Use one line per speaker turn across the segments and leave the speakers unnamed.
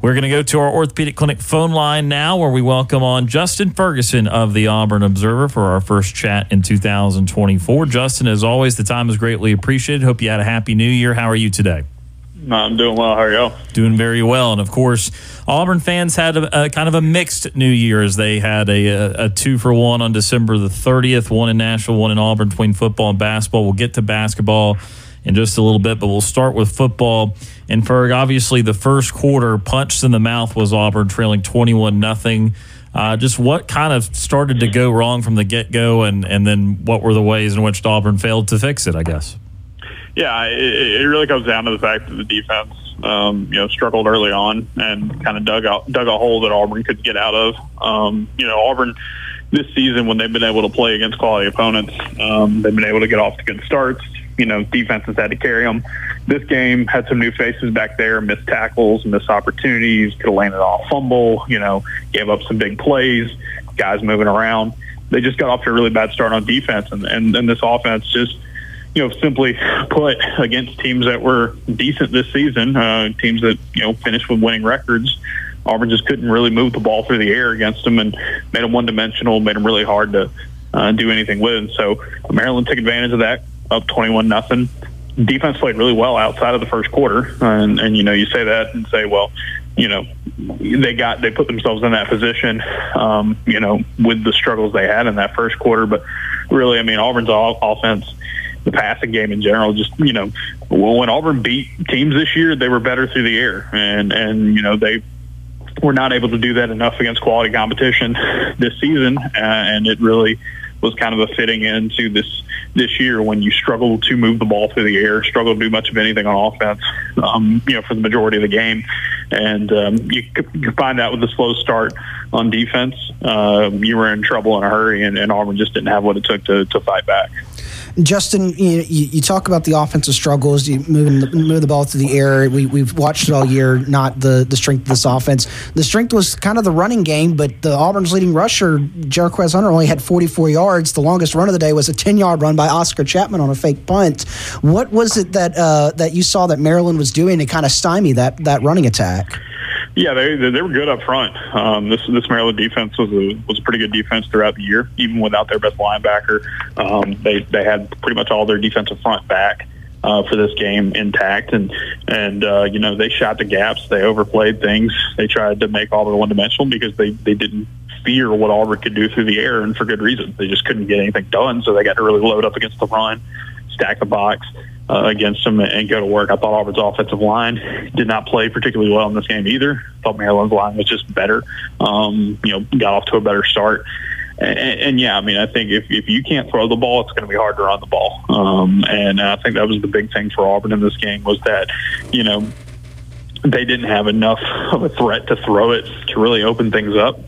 We're going to go to our orthopedic clinic phone line now, where we welcome on Justin Ferguson of the Auburn Observer for our first chat in 2024. Justin, as always, the time is greatly appreciated. Hope you had a happy new year. How are you today?
I'm doing well. How are y'all?
Doing very well. And of course, Auburn fans had a, a kind of a mixed New Year as they had a, a, a, two for one on December the 30th, one in Nashville, one in Auburn between football and basketball. We'll get to basketball in just a little bit, but we'll start with football. And Ferg, obviously, the first quarter punched in the mouth was Auburn trailing 21 nothing. Uh, just what kind of started to go wrong from the get go, and, and then what were the ways in which Auburn failed to fix it, I guess?
Yeah, it, it really comes down to the fact that the defense, um, you know, struggled early on and kind of dug out dug a hole that Auburn could get out of. Um, you know, Auburn this season when they've been able to play against quality opponents, um, they've been able to get off to good starts you know, defenses had to carry them. This game had some new faces back there, missed tackles, missed opportunities, could have landed off fumble, you know, gave up some big plays, guys moving around. They just got off to a really bad start on defense, and, and, and this offense just, you know, simply put against teams that were decent this season, uh, teams that, you know, finished with winning records. Auburn just couldn't really move the ball through the air against them and made them one dimensional, made them really hard to uh, do anything with. And so Maryland took advantage of that, up 21 nothing. Defense played really well outside of the first quarter, and and you know you say that and say, well, you know, they got they put themselves in that position, um, you know, with the struggles they had in that first quarter. But really, I mean, Auburn's offense, the passing game in general, just you know, well when Auburn beat teams this year, they were better through the air, and and you know they were not able to do that enough against quality competition this season, uh, and it really was kind of a fitting into this this year when you struggle to move the ball through the air, struggle to do much of anything on offense, um, you know, for the majority of the game. And um, you, you find that with the slow start on defense, uh, you were in trouble in a hurry, and, and Auburn just didn't have what it took to, to fight back.
Justin, you, you, talk about the offensive struggles, you moving the, move the ball through the air. We, we've watched it all year, not the, the strength of this offense. The strength was kind of the running game, but the Auburn's leading rusher, Jarquez Hunter, only had 44 yards. The longest run of the day was a 10 yard run by Oscar Chapman on a fake punt. What was it that uh, that you saw that Maryland was doing to kind of stymie that, that running attack?
Yeah, they they were good up front. Um, this this Maryland defense was a was a pretty good defense throughout the year, even without their best linebacker. Um, they they had pretty much all their defensive front back. Uh, for this game intact, and and uh, you know they shot the gaps, they overplayed things, they tried to make Auburn one dimensional because they they didn't fear what Auburn could do through the air, and for good reason. They just couldn't get anything done, so they got to really load up against the run, stack the box, uh, against them and go to work. I thought Auburn's offensive line did not play particularly well in this game either. Thought Maryland's line was just better. Um, you know, got off to a better start. And, and, yeah, I mean, I think if, if you can't throw the ball, it's going to be hard to run the ball. Um, and I think that was the big thing for Auburn in this game was that, you know, they didn't have enough of a threat to throw it to really open things up.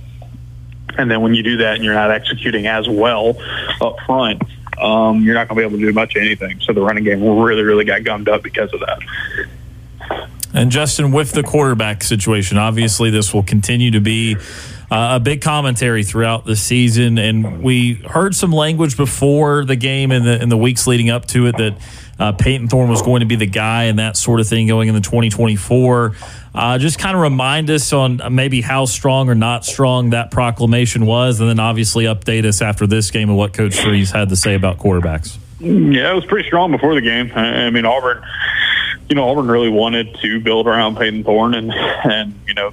And then when you do that and you're not executing as well up front, um, you're not going to be able to do much of anything. So the running game really, really got gummed up because of that.
And Justin, with the quarterback situation, obviously this will continue to be uh, a big commentary throughout the season. And we heard some language before the game and the in the weeks leading up to it that uh, Payton Thorne was going to be the guy and that sort of thing going into 2024. Uh, just kind of remind us on maybe how strong or not strong that proclamation was, and then obviously update us after this game of what Coach Freeze had to say about quarterbacks.
Yeah, it was pretty strong before the game. I mean, Auburn, you know, Auburn really wanted to build around Payton Thorne and and you know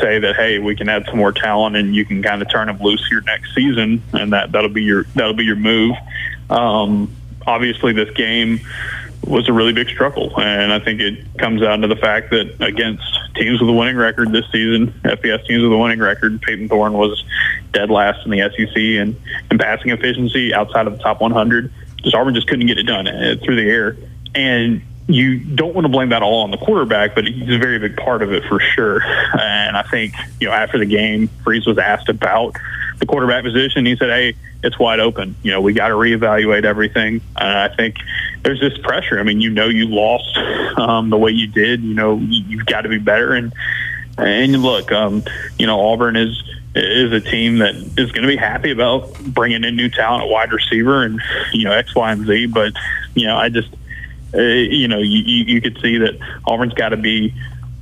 say that hey, we can add some more talent and you can kind of turn him loose here next season, and that that'll be your that'll be your move. Um, obviously, this game was a really big struggle. And I think it comes down to the fact that against teams with a winning record this season, FBS teams with a winning record, Payton Thorne was dead last in the SEC and in passing efficiency outside of the top 100. Just Auburn just couldn't get it done uh, through the air. And you don't want to blame that all on the quarterback, but he's a very big part of it for sure. And I think, you know, after the game, Freeze was asked about the quarterback position. He said, "Hey, it's wide open. You know, we got to reevaluate everything." And I think there's this pressure. I mean, you know, you lost um, the way you did. You know, you've got to be better. And and look, um, you know, Auburn is is a team that is going to be happy about bringing in new talent wide receiver and you know X, Y, and Z. But you know, I just uh, you know, you, you could see that Auburn's got to be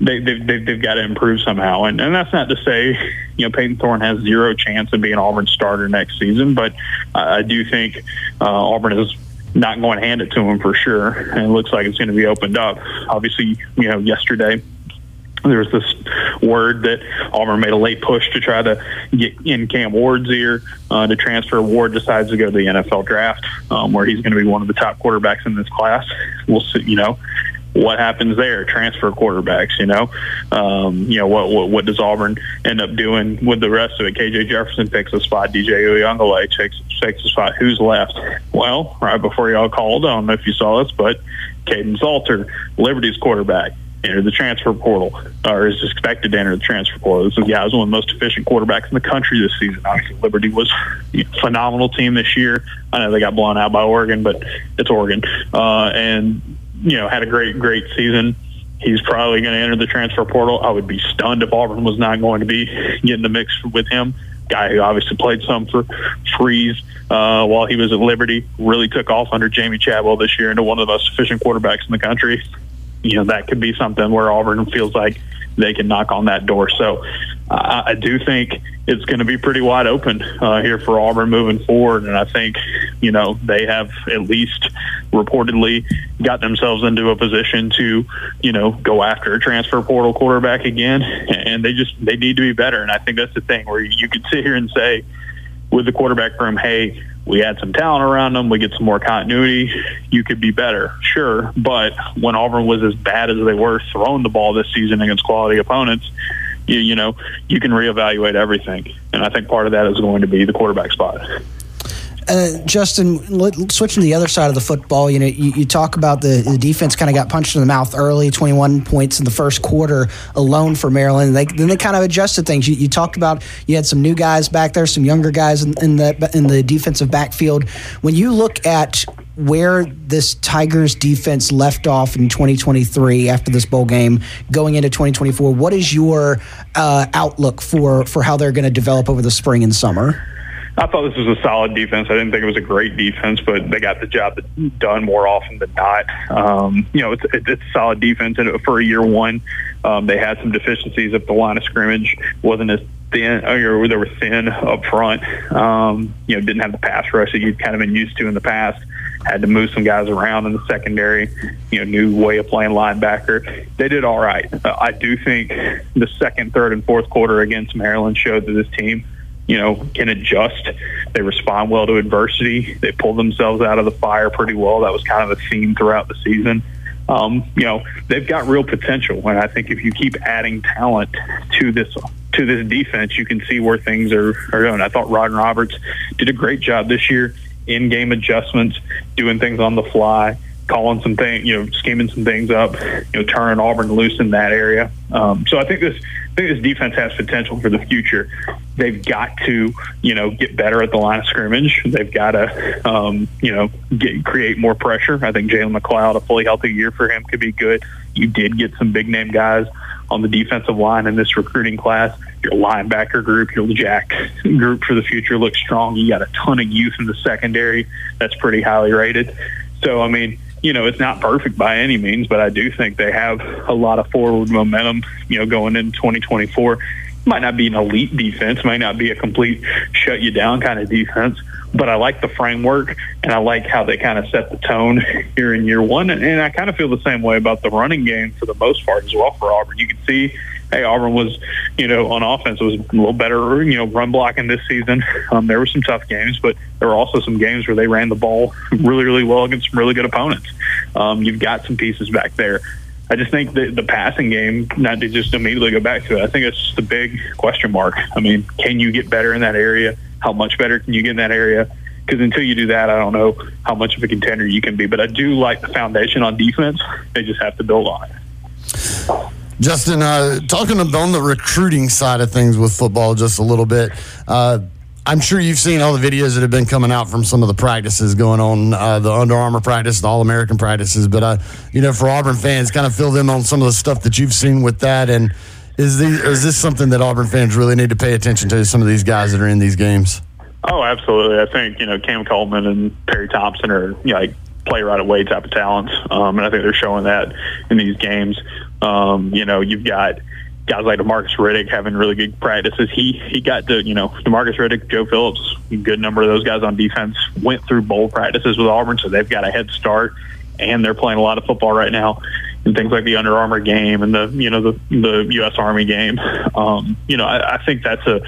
they, they've, they've, they've got to improve somehow. And, and that's not to say, you know, Payton Thorne has zero chance of being Auburn starter next season, but I do think uh, Auburn is not going to hand it to him for sure. And it looks like it's going to be opened up. Obviously, you know, yesterday there was this word that Auburn made a late push to try to get in Cam Ward's ear uh, to transfer. Ward decides to go to the NFL draft, um, where he's going to be one of the top quarterbacks in this class. We'll see, you know, what happens there? Transfer quarterbacks, you know, um, you know what, what, what does Auburn end up doing with the rest of it? KJ Jefferson picks a spot. DJ Uiagalelei takes takes a spot. Who's left? Well, right before y'all called, I don't know if you saw this, but Kaidon Salter, Liberty's quarterback, entered the transfer portal, or is expected to enter the transfer portal. This is, yeah, was one of the most efficient quarterbacks in the country this season. Obviously, Liberty was a phenomenal team this year. I know they got blown out by Oregon, but it's Oregon, uh, and you know had a great, great season. He's probably going to enter the transfer portal. I would be stunned if Auburn was not going to be getting the mix with him. Guy who obviously played some for Freeze uh, while he was at Liberty, really took off under Jamey Chadwell this year into one of the most efficient quarterbacks in the country you know that could be something where Auburn feels like they can knock on that door. So uh, I do think it's going to be pretty wide open uh, here for Auburn moving forward, and I think you know they have at least reportedly got themselves into a position to you know go after a transfer portal quarterback again, and they just they need to be better. And I think that's the thing where you could sit here and say with the quarterback room, hey we add some talent around them, we get some more continuity, you could be better, sure. But when Auburn was as bad as they were throwing the ball this season against quality opponents, you, you know, you can reevaluate everything. And I think part of that is going to be the quarterback spot.
Uh, Justin, switching to the other side of the football, you know, you, you talk about the, the defense kind of got punched in the mouth early, 21 points in the first quarter alone for Maryland. They, then they kind of adjusted things. You, you, talked about you had some new guys back there, some younger guys in, in the in the defensive backfield. When you look at where this Tigers defense left off in 2023 after this bowl game, going into 2024, what is your uh, outlook for for how they're going to develop over the spring and summer?
I thought this was a solid defense. I didn't think it was a great defense, but they got the job done more often than not. Um, you know, it's, it's solid defense, and for a year one, um, they had some deficiencies at the line of scrimmage. wasn't as thin, or they were thin up front. Um, you know, didn't have the pass rush that you'd kind of been used to in the past. Had to move some guys around in the secondary. You know, new way of playing linebacker. They did all right. Uh, I do think the second, third, and fourth quarter against Maryland showed that this team you know, can adjust. They respond well to adversity. They pull themselves out of the fire pretty well. That was kind of a theme throughout the season. Um, you know, they've got real potential, and I think if you keep adding talent to this to this defense, you can see where things are, are going. I thought Ron Roberts did a great job this year in game adjustments, doing things on the fly calling some things, you know, scheming some things up, you know, turning Auburn loose in that area. Um, so I think this, I think this defense has potential for the future. They've got to, you know, get better at the line of scrimmage. They've got to, um, you know, get, create more pressure. I think Jalen McLeod, a fully healthy year for him, could be good. You did get some big name guys on the defensive line in this recruiting class. Your linebacker group, your Jack group for the future looks strong. You got a ton of youth in the secondary that's pretty highly rated. So, I mean, you know, it's not perfect by any means, but I do think they have a lot of forward momentum, you know, going into 2024. Might not be an elite defense, might not be a complete shut you down kind of defense, but I like the framework and I like how they kind of set the tone here in year one. And I kind of feel the same way about the running game for the most part as well for Auburn. You can see hey, Auburn was, you know, on offense was a little better, you know, run blocking this season. Um, there were some tough games, but there were also some games where they ran the ball really, really well against some really good opponents. Um, you've got some pieces back there. I just think the, the passing game, not to just immediately go back to it, I think it's a big question mark. I mean, can you get better in that area? How much better can you get in that area? Because until you do that, I don't know how much of a contender you can be. But I do like the foundation on defense. They just have to build on it.
Justin, uh, talking on the recruiting side of things with football just a little bit. Uh, I'm sure you've seen all the videos that have been coming out from some of the practices going on, uh, the Under Armour practice, the All American practices. But uh, you know, for Auburn fans, kind of fill them on some of the stuff that you've seen with that. And is is this something that Auburn fans really need to pay attention to? Some of these guys that are in these games.
Oh, absolutely. I think you know Cam Coleman and Perry Thompson are you know, like play right away type of talents, um, and I think they're showing that in these games Um, you know, you've got guys like Demarcus Riddick having really good practices. He he got to you know Demarcus Riddick, Joe Phillips, good number of those guys on defense went through bowl practices with Auburn, so they've got a head start, and they're playing a lot of football right now. And things like the Under Armour game and the you know the the U.S. Army game, um, you know I, I think that's a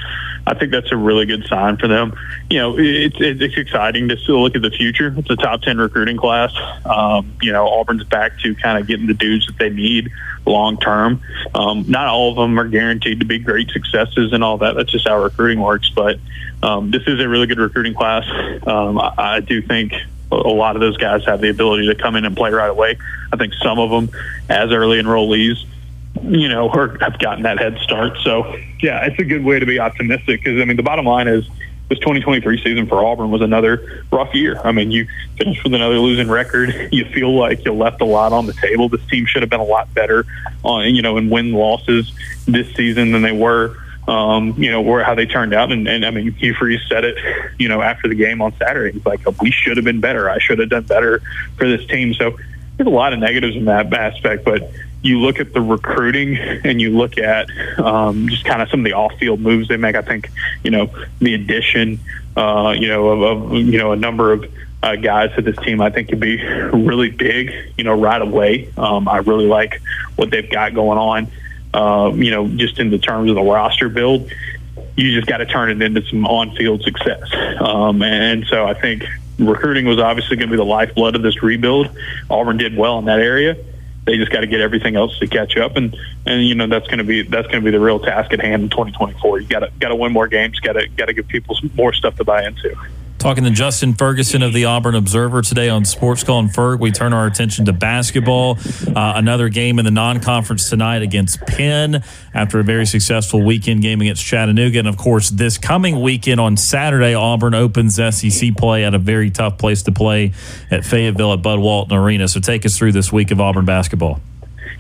I think that's a really good sign for them. You know, it's it's exciting to still look at the future. It's a top ten recruiting class. Um, you know, Auburn's back to kind of getting the dudes that they need long term. Um, not all of them are guaranteed to be great successes and all that. That's just how recruiting works. But um, this is a really good recruiting class. Um, I, I do think a lot of those guys have the ability to come in and play right away. I think some of them, as early enrollees, you know, or have gotten that head start. So, yeah, it's a good way to be optimistic because, I mean, the bottom line is this 2023 season for Auburn was another rough year. I mean, you finished with another losing record. You feel like you left a lot on the table. This team should have been a lot better on, you know, in win losses this season than they were. Um, you know, or how they turned out. And, and I mean, Hugh Freeze said it, you know, after the game on Saturday. He's like, we should have been better. I should have done better for this team. So there's a lot of negatives in that aspect, but you look at the recruiting and you look at um, just kind of some of the off-field moves they make. I think you know the addition, uh, you know, of, of you know a number of uh, guys to this team. I think could be really big. You know, right away. Um, I really like what they've got going on. Uh, you know, just in the terms of the roster build, you just got to turn it into some on-field success. Um, and so I think recruiting was obviously going to be the lifeblood of this rebuild. Auburn did well in that area they just got to get everything else to catch up, and and you know that's going to be that's going to be the real task at hand in 2024. You got to got to win more games, got to got to give people more stuff to buy into.
Talking to Justin Ferguson of the Auburn Observer today on Sports Call and Ferg, we turn our attention to basketball. Uh, another game in the non-conference tonight against Penn after a very successful weekend game against Chattanooga, and of course this coming weekend on Saturday, Auburn opens SEC play at a very tough place to play at Fayetteville at Bud Walton Arena. So take us through this week of Auburn basketball.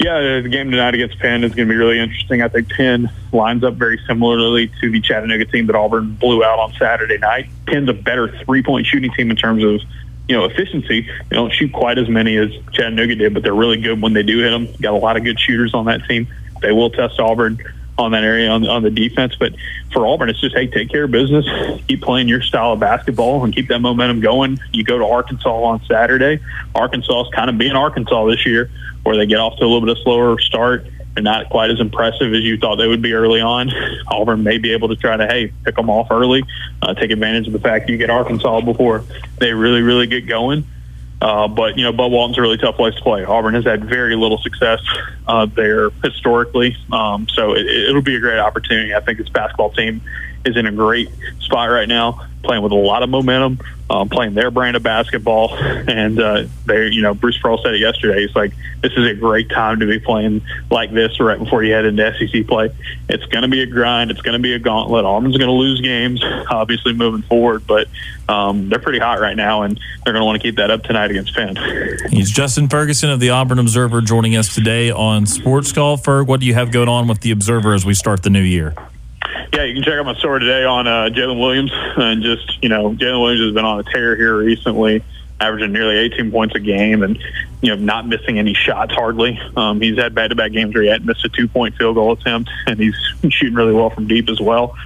Yeah, the game tonight against Penn is going to be really interesting. I think Penn lines up very similarly to the Chattanooga team that Auburn blew out on Saturday night. Penn's a better three-point shooting team in terms of you know efficiency. They don't shoot quite as many as Chattanooga did, but they're really good when they do hit them. Got a lot of good shooters on that team. They will test Auburn on that area on, on the defense. But for Auburn, it's just hey, take care of business, keep playing your style of basketball, and keep that momentum going. You go to Arkansas on Saturday. Arkansas is kind of being Arkansas this year where they get off to a little bit of slower start. They're not quite as impressive as you thought they would be early on. Auburn may be able to try to, hey, pick them off early, uh, take advantage of the fact you get Arkansas before they really, really get going. Uh, but, you know, Bud Walton's a really tough place to play. Auburn has had very little success uh, there historically. Um, so it, it'll be a great opportunity. I think this basketball team is in a great spot right now, playing with a lot of momentum, um, playing their brand of basketball. And uh, they, you know, Bruce Pearl said it yesterday. He's like, this is a great time to be playing like this right before you head into SEC play. It's going to be a grind. It's going to be a gauntlet. Auburn's going to lose games, obviously moving forward, but um, they're pretty hot right now, and they're going to want to keep that up tonight against Penn.
He's Justin Ferguson of the Auburn Observer joining us today on Sports Call. Ferg, what do you have going on with the Observer as we start the new year?
Yeah, you can check out my story today on uh, Jaylin Williams, and just you know, Jaylin Williams has been on a tear here recently, averaging nearly 18 points a game, and you know, not missing any shots hardly. Um, he's had back-to-back games where he hadn't missed a two-point field goal attempt, and he's shooting really well from deep as well.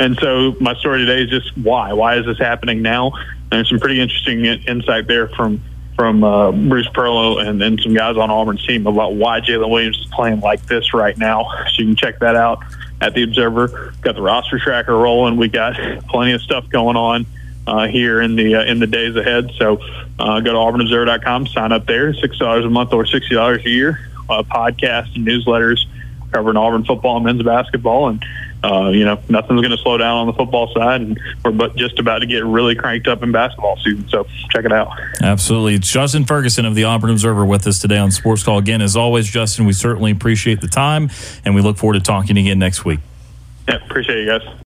And so my story today is just why? Why is this happening now? And there's some pretty interesting insight there from from uh, Bruce Pearl and, and some guys on Auburn's team about why Jaylin Williams is playing like this right now. So you can check that out at the Observer. Got the roster tracker rolling. We got plenty of stuff going on uh, here in the uh, in the days ahead. So uh, go to auburnobserver.com, sign up there. Six dollars a month or sixty dollars a year. Uh, podcasts and newsletters covering Auburn football and men's basketball and uh, you know, nothing's going to slow down on the football side, and we're but just about to get really cranked up in basketball season. So check it out.
Absolutely, it's Justin Ferguson of the Auburn Observer with us today on Sports Call. Again, as always, Justin, we certainly appreciate the time, and we look forward to talking again next week.
Yeah, appreciate you guys.